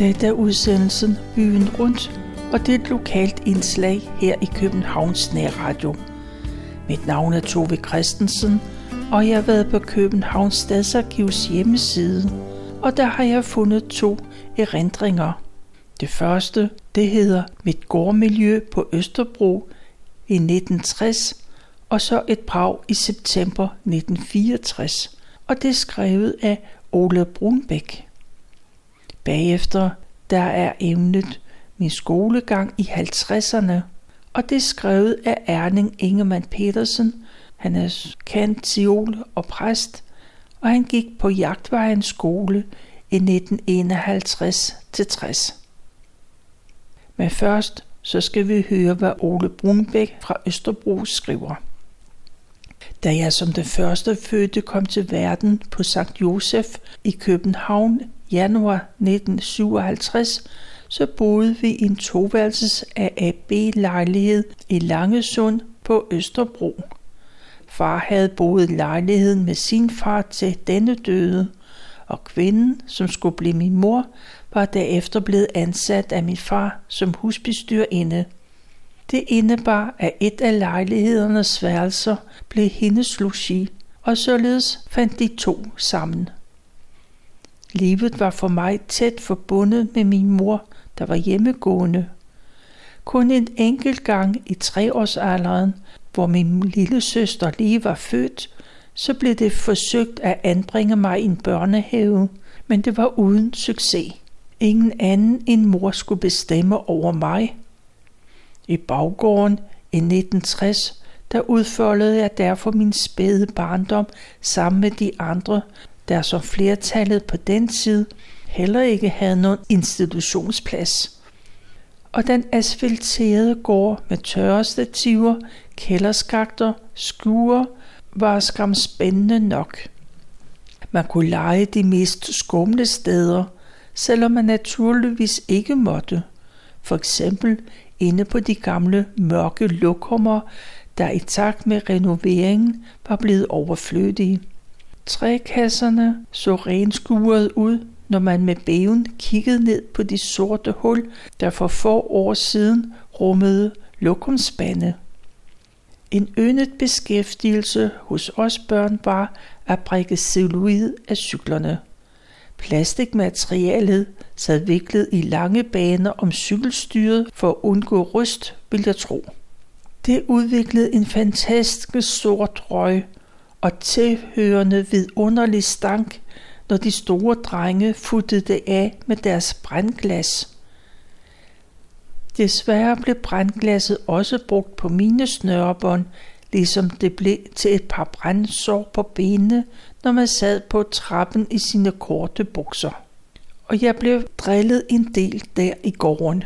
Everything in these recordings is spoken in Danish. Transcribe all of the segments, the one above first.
Dette er udsendelsen Byen Rundt, og det er et lokalt indslag her i Københavns Nærradio. Mit navn er Tove Christensen, og jeg har været på Københavns Stadsarkivs hjemmeside, og der har jeg fundet to erindringer. Det første, det hedder Mit gårdmiljø på Østerbro i 1960, og så et brag i september 1964, og det er skrevet af Ole Brunbæk. Bagefter der er emnet min skolegang i 50'erne, og det er skrevet af Erning Ingemann Petersen. Han er kendt og præst, og han gik på Jagtvejens skole i 1951-60. Men først så skal vi høre, hvad Ole Brunbæk fra Østerbro skriver. Da jeg som den første fødte kom til verden på St. Josef i København januar 1957, så boede vi i en toværelses AAB-lejlighed i Langesund på Østerbro. Far havde boet i lejligheden med sin far til denne døde, og kvinden, som skulle blive min mor, var derefter blevet ansat af min far som husbestyrerinde. Det indebar, at et af lejlighedernes værelser blev hendes logi, og således fandt de to sammen. Livet var for mig tæt forbundet med min mor, der var hjemmegående. Kun en enkelt gang i treårsalderen, hvor min lille søster lige var født, så blev det forsøgt at anbringe mig i en børnehave, men det var uden succes. Ingen anden end mor skulle bestemme over mig. I baggården i 1960, der udfoldede jeg derfor min spæde barndom sammen med de andre, der som flertallet på den tid heller ikke havde nogen institutionsplads. Og den asfalterede gård med tørre stativer, kælderskakter, skuer var skam spændende nok. Man kunne lege de mest skumle steder, selvom man naturligvis ikke måtte. For eksempel inde på de gamle mørke lokummer, der i takt med renoveringen var blevet overflødige. Trækasserne så renskuret ud, når man med bæven kiggede ned på de sorte hul, der for få år siden rummede lokumspande. En yndet beskæftigelse hos os børn var at brække celluloid af cyklerne. Plastikmaterialet sad viklet i lange baner om cykelstyret for at undgå ryst, vil jeg tro. Det udviklede en fantastisk sort røg og tilhørende vidunderlig stank, når de store drenge futtede det af med deres brændglas. Desværre blev brændglasset også brugt på mine snørebånd, ligesom det blev til et par brændsår på benene, når man sad på trappen i sine korte bukser. Og jeg blev drillet en del der i gården.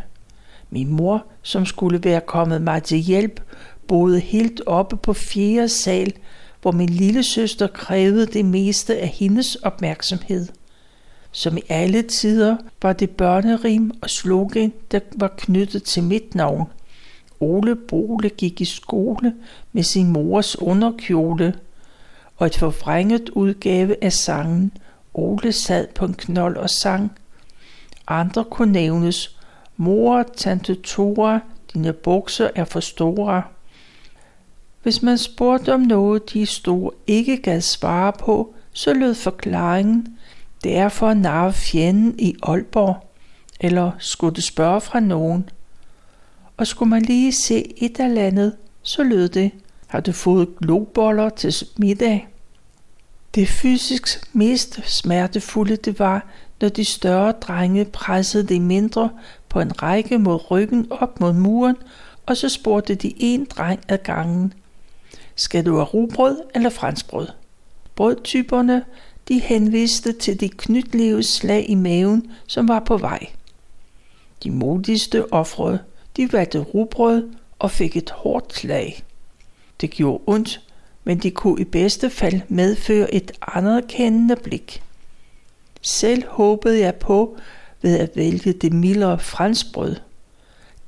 Min mor, som skulle være kommet mig til hjælp, boede helt oppe på fjerde sal, hvor min lille søster krævede det meste af hendes opmærksomhed. Som i alle tider var det børnerim og slogan, der var knyttet til mit navn. Ole Bole gik i skole med sin mors underkjole, og et forvrænget udgave af sangen Ole sad på en knold og sang. Andre kunne nævnes Mor, tante Tora, dine bukser er for store. Hvis man spurgte om noget, de store ikke gad svare på, så lød forklaringen, det er for at narre fjenden i Aalborg, eller skulle det spørge fra nogen. Og skulle man lige se et eller andet, så lød det, har du fået globoller til middag? Det fysisk mest smertefulde det var, når de større drenge pressede de mindre på en række mod ryggen op mod muren, og så spurgte de en dreng ad gangen, skal du have rugbrød eller franskbrød? Brødtyperne de henviste til de knytleve slag i maven, som var på vej. De modigste ofrede, de valgte rugbrød og fik et hårdt slag. Det gjorde ondt, men de kunne i bedste fald medføre et anerkendende blik. Selv håbede jeg på ved at vælge det mildere franskbrød.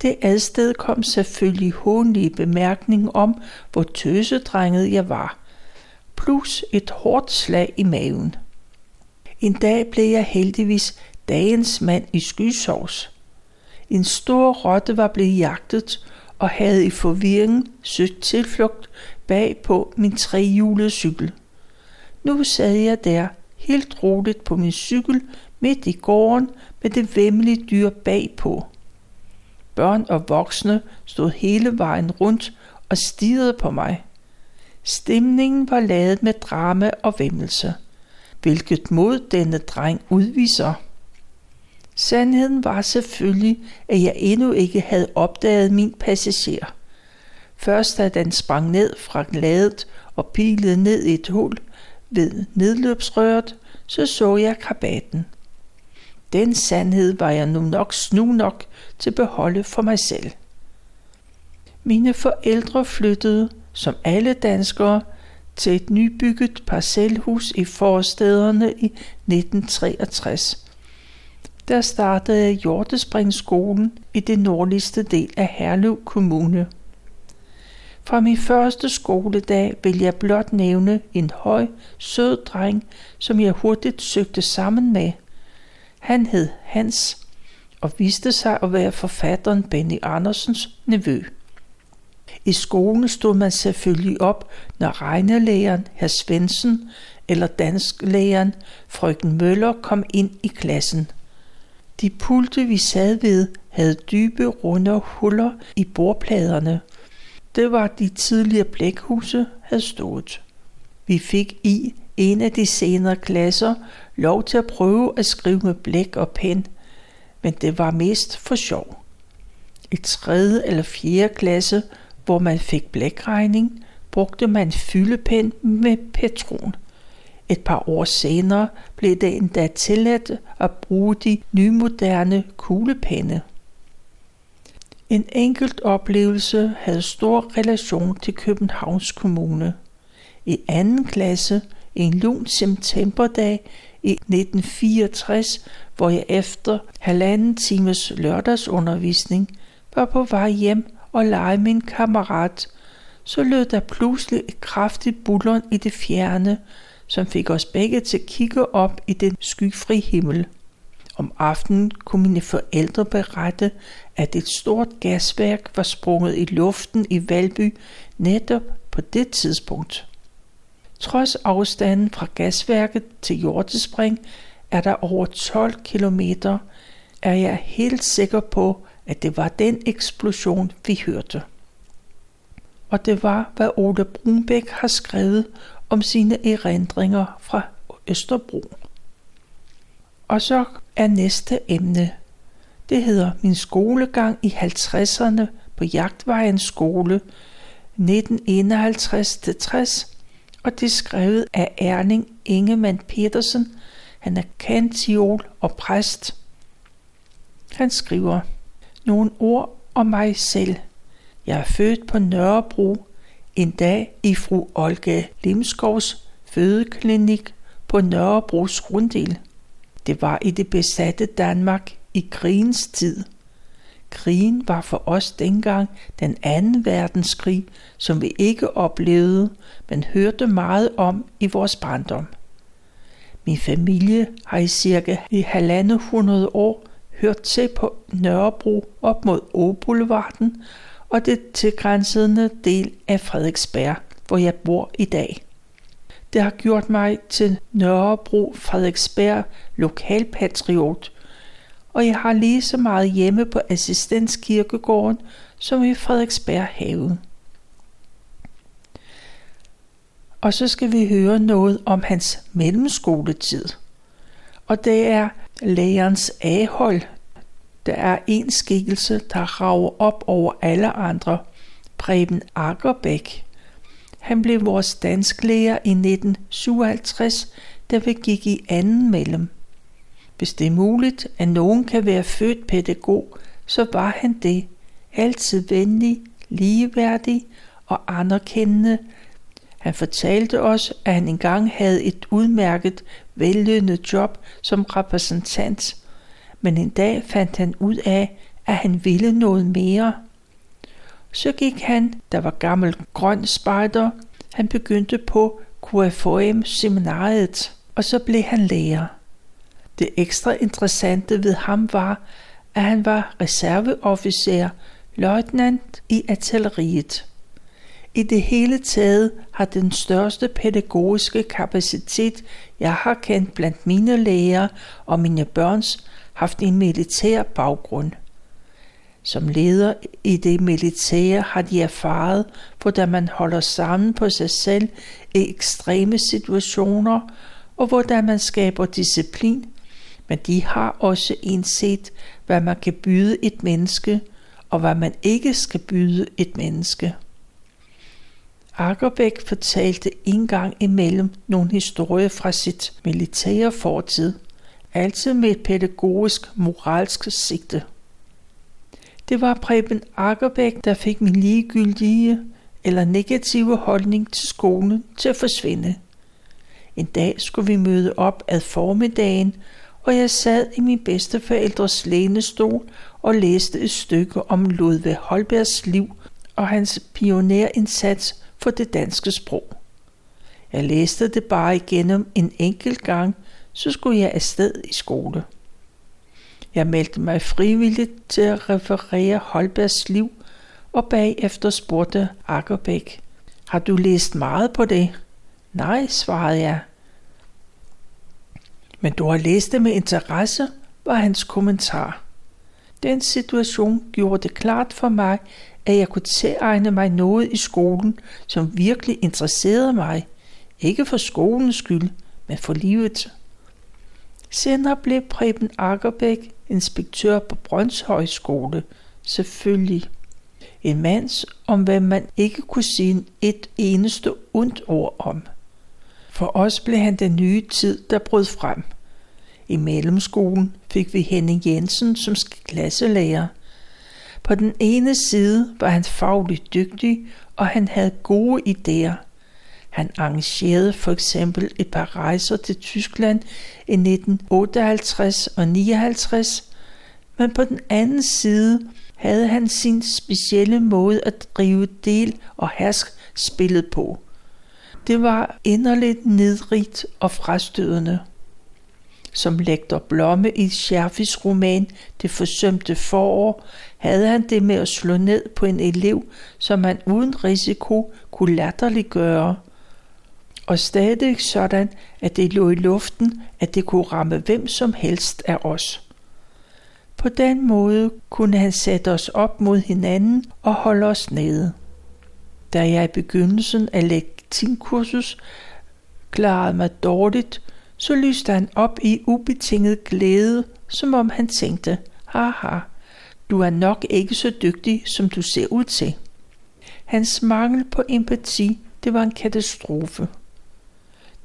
Det adsted kom selvfølgelig hånlige bemærkning om, hvor tøsedrenget jeg var, plus et hårdt slag i maven. En dag blev jeg heldigvis dagens mand i skysovs. En stor rotte var blevet jagtet og havde i forvirringen søgt tilflugt bag på min trehjulede cykel. Nu sad jeg der, helt roligt på min cykel, midt i gården med det vemmelige dyr bagpå. Børn og voksne stod hele vejen rundt og stirrede på mig. Stemningen var ladet med drama og vemmelse, hvilket mod denne dreng udviser. Sandheden var selvfølgelig, at jeg endnu ikke havde opdaget min passager. Først da den sprang ned fra ladet og pilede ned i et hul ved nedløbsrøret, så så jeg krabaten. Den sandhed var jeg nu nok snu nok til at beholde for mig selv. Mine forældre flyttede, som alle danskere, til et nybygget parcelhus i forstederne i 1963. Der startede jeg Hjortespringskolen i det nordligste del af Herlev Kommune. Fra min første skoledag vil jeg blot nævne en høj, sød dreng, som jeg hurtigt søgte sammen med. Han hed Hans og viste sig at være forfatteren Benny Andersens nevø. I skolen stod man selvfølgelig op, når regnelæreren, herr Svendsen, eller dansklæreren, frøken Møller, kom ind i klassen. De pulte, vi sad ved, havde dybe, runde huller i bordpladerne. Det var de tidligere blækhuse havde stået. Vi fik i en af de senere klasser lov til at prøve at skrive med blæk og pen, men det var mest for sjov. I tredje eller fjerde klasse hvor man fik blækregning, brugte man fyldepen med patron. Et par år senere blev det endda tilladt at bruge de nymoderne kuglepenne. En enkelt oplevelse havde stor relation til Københavns Kommune. I anden klasse, en lun septemberdag i 1964, hvor jeg efter halvanden times lørdagsundervisning var på vej hjem og lege min kammerat, så lød der pludselig et kraftigt bullon i det fjerne, som fik os begge til at kigge op i den skyfri himmel. Om aftenen kunne mine forældre berette, at et stort gasværk var sprunget i luften i Valby netop på det tidspunkt. Trods afstanden fra gasværket til Hjortespring er der over 12 kilometer, er jeg helt sikker på, at det var den eksplosion, vi hørte. Og det var, hvad Ole Brunbæk har skrevet om sine erindringer fra Østerbro. Og så er næste emne. Det hedder Min skolegang i 50'erne på Jagtvejens skole 1951-60, og det er skrevet af Erning Ingemann Petersen. Han er kantiol og præst. Han skriver, nogle ord om mig selv. Jeg er født på Nørrebro en dag i fru Olga Limskovs fødeklinik på Nørrebros runddel. Det var i det besatte Danmark i krigens tid. Krigen var for os dengang den anden verdenskrig, som vi ikke oplevede, men hørte meget om i vores barndom. Min familie har i cirka i halvandet hundrede år hørt til på Nørrebro op mod Åboulevarden og det tilgrænsende del af Frederiksberg, hvor jeg bor i dag. Det har gjort mig til Nørrebro Frederiksberg lokalpatriot, og jeg har lige så meget hjemme på Assistenskirkegården som i Frederiksberg have. Og så skal vi høre noget om hans mellemskoletid. Og det er lærerens ahold. Der er en skikkelse, der rager op over alle andre. Preben Akkerbæk. Han blev vores dansklærer i 1957, da vi gik i anden mellem. Hvis det er muligt, at nogen kan være født pædagog, så var han det. Altid venlig, ligeværdig og anerkendende. Han fortalte os, at han engang havde et udmærket vellønnet job som repræsentant, men en dag fandt han ud af, at han ville noget mere. Så gik han, der var gammel grøn spejder, han begyndte på KFM seminariet, og så blev han lærer. Det ekstra interessante ved ham var, at han var reserveofficer, løjtnant i artilleriet. I det hele taget har den største pædagogiske kapacitet, jeg har kendt blandt mine læger og mine børns, haft en militær baggrund. Som leder i det militære har de erfaret, hvordan man holder sammen på sig selv i ekstreme situationer, og hvordan man skaber disciplin, men de har også indset, hvad man kan byde et menneske, og hvad man ikke skal byde et menneske. Akkerbæk fortalte en gang imellem nogle historier fra sit militære fortid, altid med et pædagogisk, moralsk sigte. Det var Preben Akkerbæk, der fik min ligegyldige eller negative holdning til skolen til at forsvinde. En dag skulle vi møde op ad formiddagen, og jeg sad i min bedsteforældres lænestol og læste et stykke om Ludvig Holbergs liv og hans pionerindsats for det danske sprog. Jeg læste det bare igennem en enkelt gang, så skulle jeg afsted i skole. Jeg meldte mig frivilligt til at referere Holbergs liv, og bagefter spurgte Akkerbæk, har du læst meget på det? Nej, svarede jeg. Men du har læst det med interesse, var hans kommentar. Den situation gjorde det klart for mig, at jeg kunne tilegne mig noget i skolen, som virkelig interesserede mig. Ikke for skolens skyld, men for livet. Senere blev Preben Akkerbæk inspektør på Brøndshøjskole, selvfølgelig. En mand, om hvad man ikke kunne sige et eneste ondt ord om. For os blev han den nye tid, der brød frem. I mellemskolen fik vi Henning Jensen som klasselærer. På den ene side var han fagligt dygtig, og han havde gode idéer. Han arrangerede for eksempel et par rejser til Tyskland i 1958 og 59, men på den anden side havde han sin specielle måde at drive del og hersk spillet på. Det var inderligt nedrigt og frastødende. Som lektor Blomme i Scherfis roman Det forsømte forår, havde han det med at slå ned på en elev, som man uden risiko kunne latterliggøre. Og stadig sådan, at det lå i luften, at det kunne ramme hvem som helst af os. På den måde kunne han sætte os op mod hinanden og holde os nede. Da jeg i begyndelsen af lektinkursus klarede mig dårligt, så lyste han op i ubetinget glæde, som om han tænkte, haha, du er nok ikke så dygtig, som du ser ud til. Hans mangel på empati, det var en katastrofe.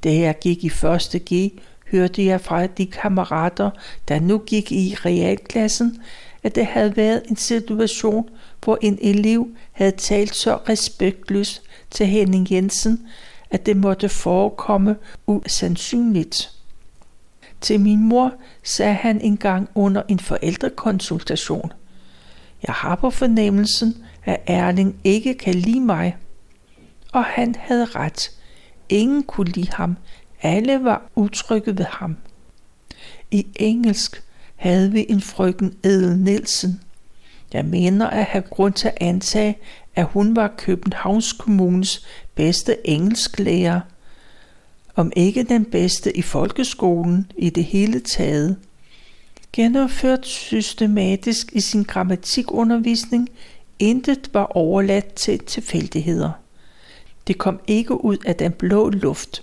Da jeg gik i første G, hørte jeg fra de kammerater, der nu gik i realklassen, at det havde været en situation, hvor en elev havde talt så respektløst til Henning Jensen, at det måtte forekomme usandsynligt. Til min mor sagde han engang under en forældrekonsultation, jeg har på fornemmelsen, at Erling ikke kan lide mig. Og han havde ret. Ingen kunne lide ham. Alle var utrygge ved ham. I engelsk havde vi en frøken Edel Nielsen. Jeg mener at have grund til at antage, at hun var Københavns Kommunes bedste engelsklærer, om ikke den bedste i folkeskolen i det hele taget. Genopført systematisk i sin grammatikundervisning, intet var overladt til tilfældigheder. Det kom ikke ud af den blå luft.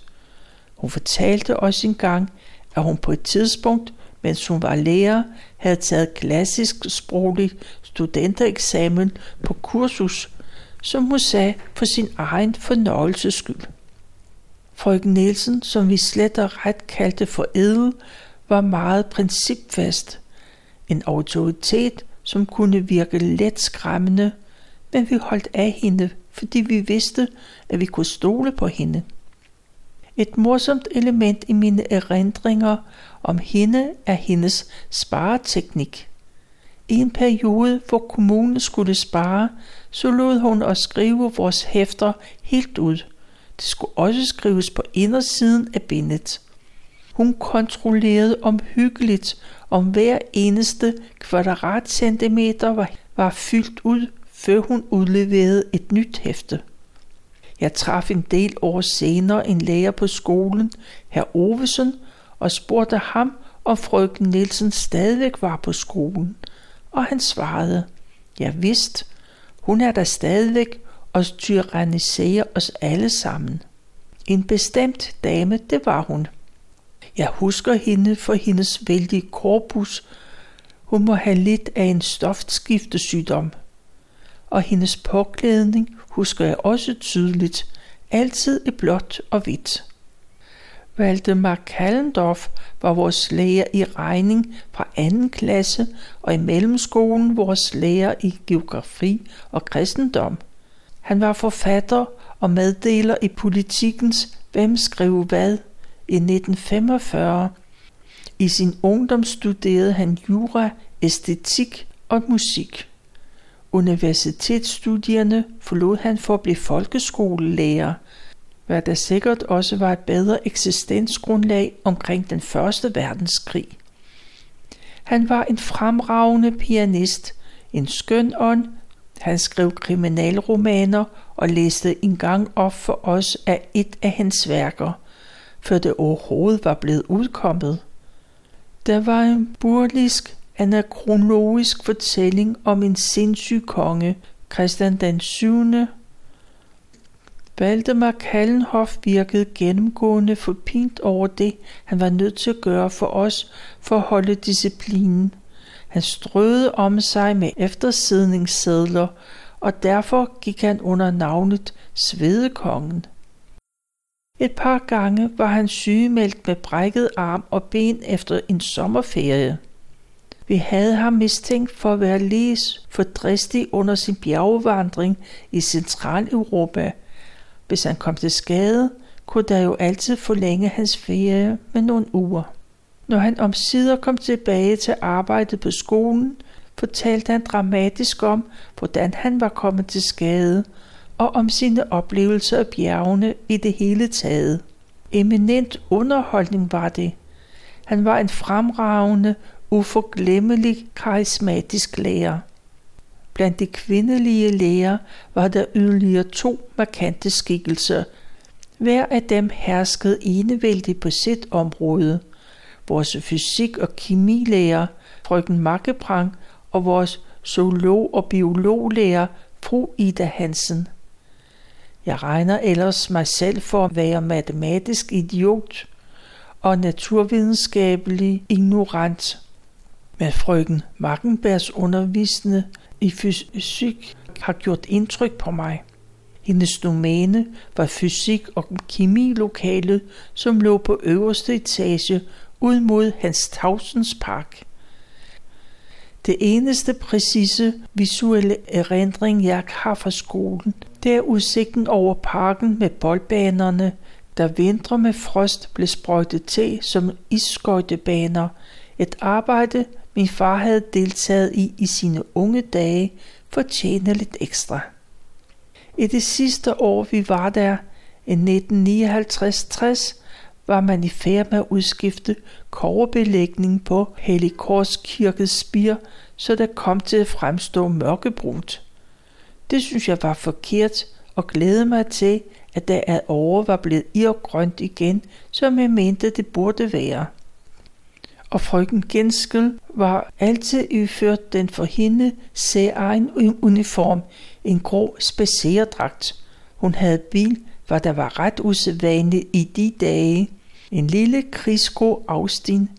Hun fortalte også engang, at hun på et tidspunkt, mens hun var lærer, havde taget klassisk sproglig studentereksamen på kursus som hun sagde for sin egen fornøjelses skyld. Frøken Nielsen, som vi slet og ret kaldte for edel, var meget principfast. En autoritet, som kunne virke let skræmmende, men vi holdt af hende, fordi vi vidste, at vi kunne stole på hende. Et morsomt element i mine erindringer om hende er hendes spareteknik. I en periode, hvor kommunen skulle spare, så lod hun os skrive vores hæfter helt ud. Det skulle også skrives på indersiden af bindet. Hun kontrollerede omhyggeligt, om hver eneste kvadratcentimeter var, var fyldt ud, før hun udleverede et nyt hæfte. Jeg traf en del år senere en lærer på skolen, herr Ovesen, og spurgte ham, om frøken Nielsen stadigvæk var på skolen. Og han svarede, ja vist, hun er der stadigvæk og tyranniserer os alle sammen. En bestemt dame, det var hun. Jeg husker hende for hendes vældige korpus. Hun må have lidt af en stofskiftesygdom. Og hendes påklædning husker jeg også tydeligt, altid i blåt og hvidt. Valdemar Kallendorf var vores lærer i regning fra anden klasse, og i mellemskolen vores lærer i geografi og kristendom. Han var forfatter og meddeler i politikens Hvem skrev hvad i 1945. I sin ungdom studerede han jura, æstetik og musik. Universitetsstudierne forlod han for at blive folkeskolelærer, hvad der sikkert også var et bedre eksistensgrundlag omkring den første verdenskrig. Han var en fremragende pianist, en skøn ånd, han skrev kriminalromaner og læste engang op for os af et af hans værker, før det overhovedet var blevet udkommet. Der var en burlisk anakronologisk fortælling om en sindssyg konge, Christian den 7. Valdemar Kallenhoff virkede gennemgående forpint over det, han var nødt til at gøre for os for at holde disciplinen. Han strøede om sig med eftersidningssedler, og derfor gik han under navnet Svedekongen. Et par gange var han sygemeldt med brækket arm og ben efter en sommerferie. Vi havde ham mistænkt for at være lige for dristig under sin bjergvandring i Centraleuropa. Hvis han kom til skade, kunne der jo altid forlænge hans ferie med nogle uger. Når han omsider kom tilbage til arbejdet på skolen, fortalte han dramatisk om, hvordan han var kommet til skade, og om sine oplevelser af bjergene i det hele taget. Eminent underholdning var det. Han var en fremragende, uforglemmelig, karismatisk lærer. Blandt de kvindelige læger var der yderligere to markante skikkelser. Hver af dem herskede enevældigt på sit område. Vores fysik- og kemilærer, frøken Makkeprang, og vores zoolog- og biologlærer, fru Ida Hansen. Jeg regner ellers mig selv for at være matematisk idiot og naturvidenskabelig ignorant. Men frøken Markenbergs undervisende i fysik har gjort indtryk på mig. Hendes domæne var fysik og kemilokalet, som lå på øverste etage ud mod Hans Tausens Park. Det eneste præcise visuelle erindring, jeg har fra skolen, det er udsigten over parken med boldbanerne, der vintre med frost blev sprøjtet til som isskøjtebaner. Et arbejde, min far havde deltaget i i sine unge dage, fortjener lidt ekstra. I det sidste år, vi var der, i 1959-60, var man i færd med at udskifte korbelægning på Helikors kirkes spir, så der kom til at fremstå mørkebrunt. Det synes jeg var forkert, og glædede mig til, at der ad over var blevet irgrønt igen, som jeg mente det burde være. Og frøken Genskel var altid iført den for hende særegen uniform, en grå spacerdragt. Hun havde bil, hvad der var ret usædvanligt i de dage. En lille krigsgrå Austin.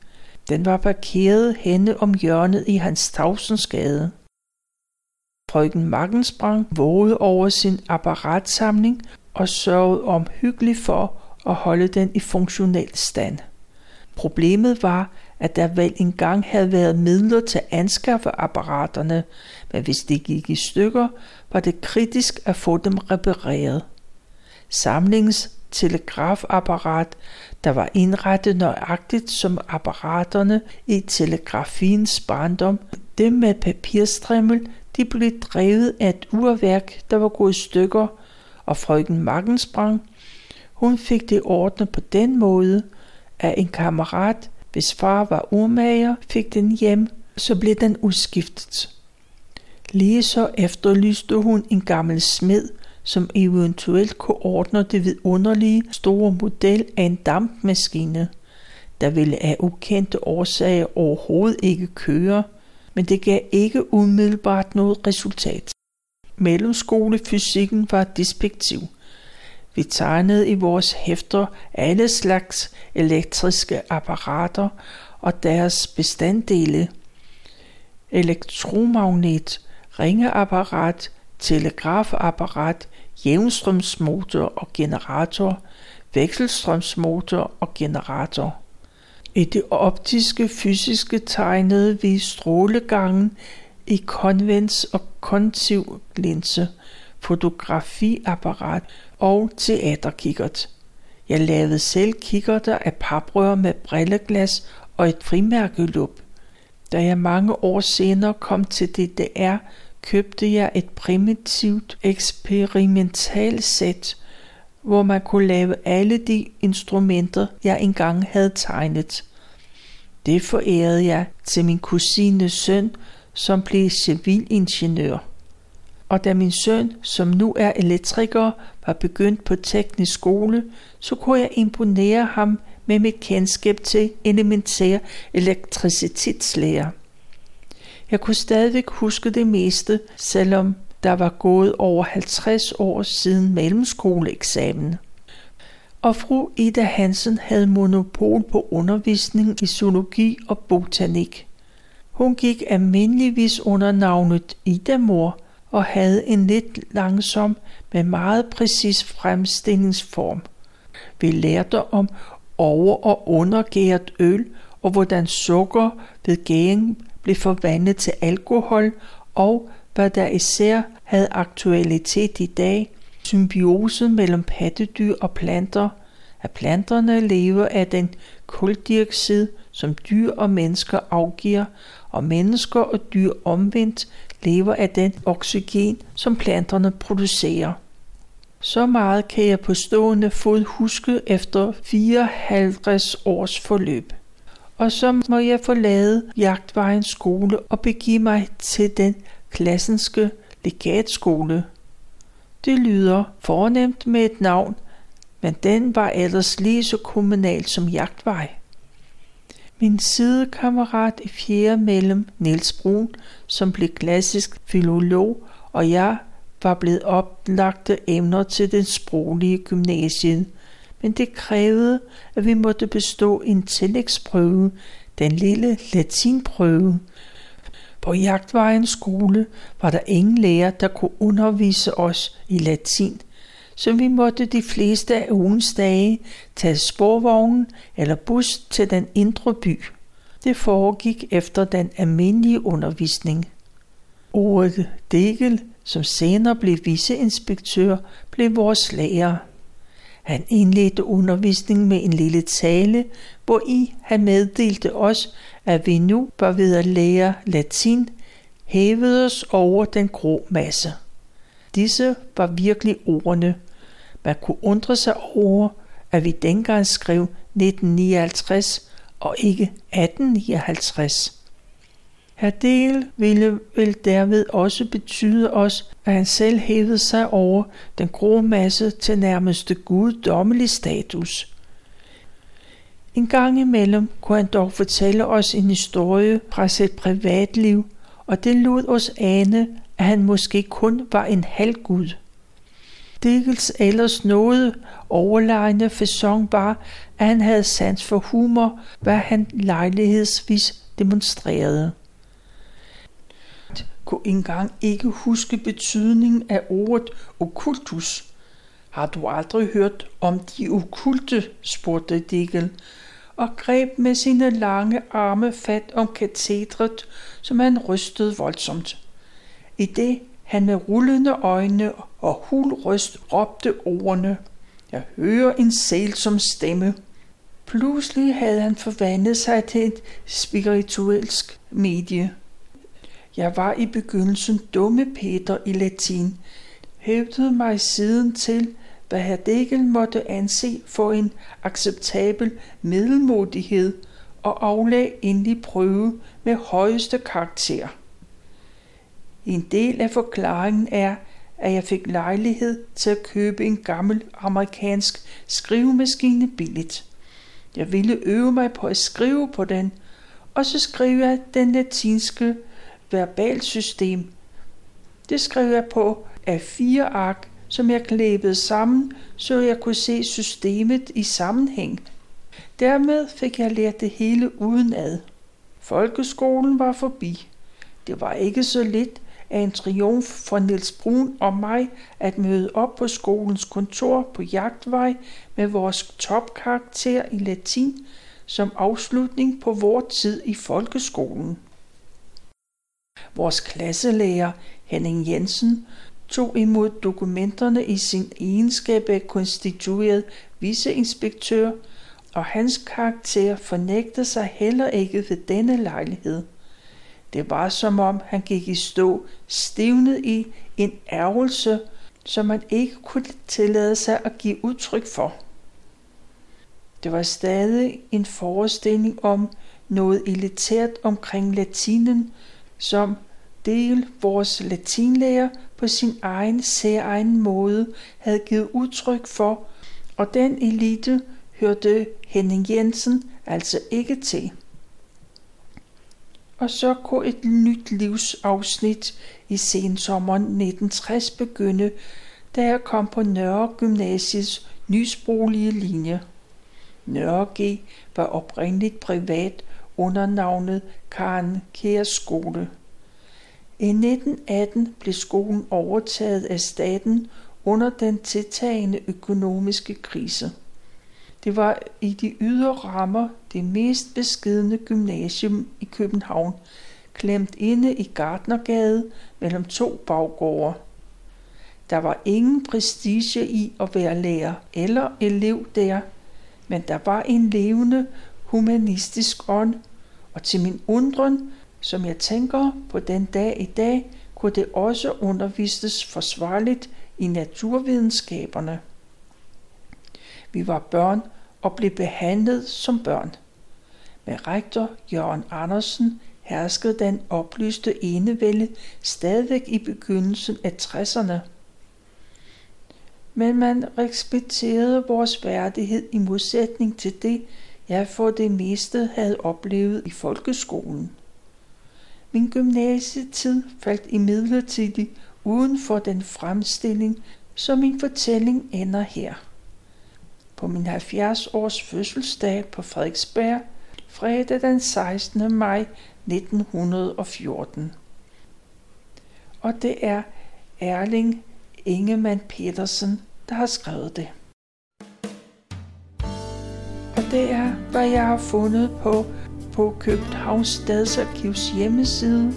Den var parkeret henne om hjørnet i hans tavsensgade. Frøken Magensprang vågede over sin apparatsamling og sørgede omhyggeligt for at holde den i funktionel stand. Problemet var, at der vel engang havde været midler til at anskaffe apparaterne, men hvis de gik i stykker, var det kritisk at få dem repareret. Samlingens telegrafapparat, der var indrettet nøjagtigt som apparaterne i telegrafiens barndom, det med papirstrimmel, de blev drevet af et urværk, der var gået i stykker, og frøken Magensprang, hun fik det ordnet på den måde, af en kammerat, hvis far var urmager, fik den hjem, så blev den udskiftet. Lige så efterlyste hun en gammel smed, som eventuelt kunne ordne det vidunderlige store model af en dampmaskine, der ville af ukendte årsager overhovedet ikke køre, men det gav ikke umiddelbart noget resultat. Mellemskolefysikken var despektiv. Vi tegnede i vores hæfter alle slags elektriske apparater og deres bestanddele. Elektromagnet, ringeapparat, telegrafapparat, jævnstrømsmotor og generator, vekselstrømsmotor og generator. I det optiske fysiske tegnede vi strålegangen i konvens og kontiv linse, fotografiapparat og teaterkikkert. Jeg lavede selv kikkerter af paprør med brilleglas og et frimærkelup. Da jeg mange år senere kom til DDR, købte jeg et primitivt eksperimentalsæt, hvor man kunne lave alle de instrumenter, jeg engang havde tegnet. Det forærede jeg til min kusines søn, som blev civilingeniør. Og da min søn, som nu er elektriker, var begyndt på teknisk skole, så kunne jeg imponere ham med mit kendskab til elementær elektricitetslære. Jeg kunne stadigvæk huske det meste, selvom der var gået over 50 år siden mellemskoleeksamen. Og fru Ida Hansen havde monopol på undervisning i zoologi og botanik. Hun gik almindeligvis under navnet Ida Mor og havde en lidt langsom, men meget præcis fremstillingsform. Vi lærte om over- og undergæret øl, og hvordan sukker ved gæring blev forvandlet til alkohol, og hvad der især havde aktualitet i dag, symbiosen mellem pattedyr og planter, at planterne lever af den kuldioxid, som dyr og mennesker afgiver, og mennesker og dyr omvendt lever af den oxygen, som planterne producerer. Så meget kan jeg på stående fod huske efter 54 års forløb. Og så må jeg forlade Jagtvejens skole og begive mig til den klassenske legatskole. Det lyder fornemt med et navn, men den var ellers lige så kommunal som Jagtvej. Min sidekammerat i fjerde mellem Niels Brun, som blev klassisk filolog, og jeg var blevet oplagte emner til den sproglige gymnasiet, men det krævede, at vi måtte bestå en tillægsprøve, den lille latinprøve. På Jagtvejens skole var der ingen lærer, der kunne undervise os i latin, så vi måtte de fleste af ugens dage tage sporvognen eller bus til den indre by. Det foregik efter den almindelige undervisning. Ordet Degel, som senere blev viceinspektør, blev vores lærer. Han indledte undervisningen med en lille tale, hvor i han meddelte os, at vi nu var ved at lære latin, hævede os over den grå masse. Disse var virkelig ordene. Man kunne undre sig over, at vi dengang skrev 1959 og ikke 1859. Herr Del ville vel derved også betyde os, at han selv hævede sig over den grå masse til nærmeste guddommelig status. En gang imellem kunne han dog fortælle os en historie fra sit privatliv, og det lod os ane, at han måske kun var en halvgud. Dickels ellers noget overlegne fasong var, at han havde sans for humor, hvad han lejlighedsvis demonstrerede kunne engang ikke huske betydningen af ordet okkultus. Har du aldrig hørt om de okulte, spurgte Dickel, og greb med sine lange arme fat om katedret, som han rystede voldsomt. I det han med rullende øjne og hul røst råbte ordene. Jeg hører en som stemme. Pludselig havde han forvandlet sig til et spirituelsk medie. Jeg var i begyndelsen dumme Peter i latin, hævdede mig siden til hvad herr Degel måtte anse for en acceptabel middelmodighed og aflag endelig prøve med højeste karakter. En del af forklaringen er, at jeg fik lejlighed til at købe en gammel amerikansk skrivemaskine billigt. Jeg ville øve mig på at skrive på den, og så skrev jeg den latinske verbalsystem. Det skrev jeg på af fire ark, som jeg klæbede sammen, så jeg kunne se systemet i sammenhæng. Dermed fik jeg lært det hele udenad. Folkeskolen var forbi. Det var ikke så lidt er en triumf for Niels Brun og mig at møde op på skolens kontor på Jagtvej med vores topkarakter i latin som afslutning på vores tid i folkeskolen. Vores klasselærer Henning Jensen tog imod dokumenterne i sin egenskab af konstitueret viceinspektør, og hans karakter fornægtede sig heller ikke ved denne lejlighed. Det var som om han gik i stå, stivnet i en ærgelse, som man ikke kunne tillade sig at give udtryk for. Det var stadig en forestilling om noget elitært omkring latinen, som del vores latinlærer på sin egen særegen måde havde givet udtryk for, og den elite hørte Henning Jensen altså ikke til. Og så kunne et nyt livsafsnit i sensommeren 1960 begynde, da jeg kom på Nørre Gymnasiets nysproglige linje. Nørre G var oprindeligt privat under navnet Karen Kærs Skole. I 1918 blev skolen overtaget af staten under den tiltagende økonomiske krise. Det var i de ydre rammer det mest beskidende gymnasium i København, klemt inde i Gardnergade mellem to baggårde. Der var ingen prestige i at være lærer eller elev der, men der var en levende humanistisk ånd, og til min undren, som jeg tænker på den dag i dag, kunne det også undervises forsvarligt i naturvidenskaberne. Vi var børn og blev behandlet som børn. Med rektor Jørgen Andersen herskede den oplyste enevælde stadigvæk i begyndelsen af 60'erne. Men man respekterede vores værdighed i modsætning til det, jeg for det meste havde oplevet i folkeskolen. Min gymnasietid faldt imidlertid uden for den fremstilling, så min fortælling ender her. På min 70 års fødselsdag på Frederiksberg, fredag den 16. maj 1914. Og det er Erling Ingemann Petersen, der har skrevet det. Og det er, hvad jeg har fundet på på Københavns Stadsarkivs hjemmeside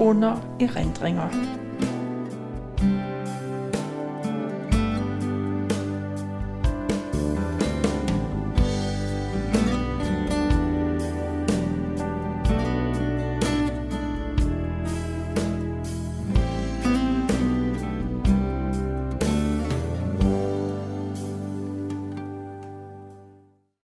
under erindringer.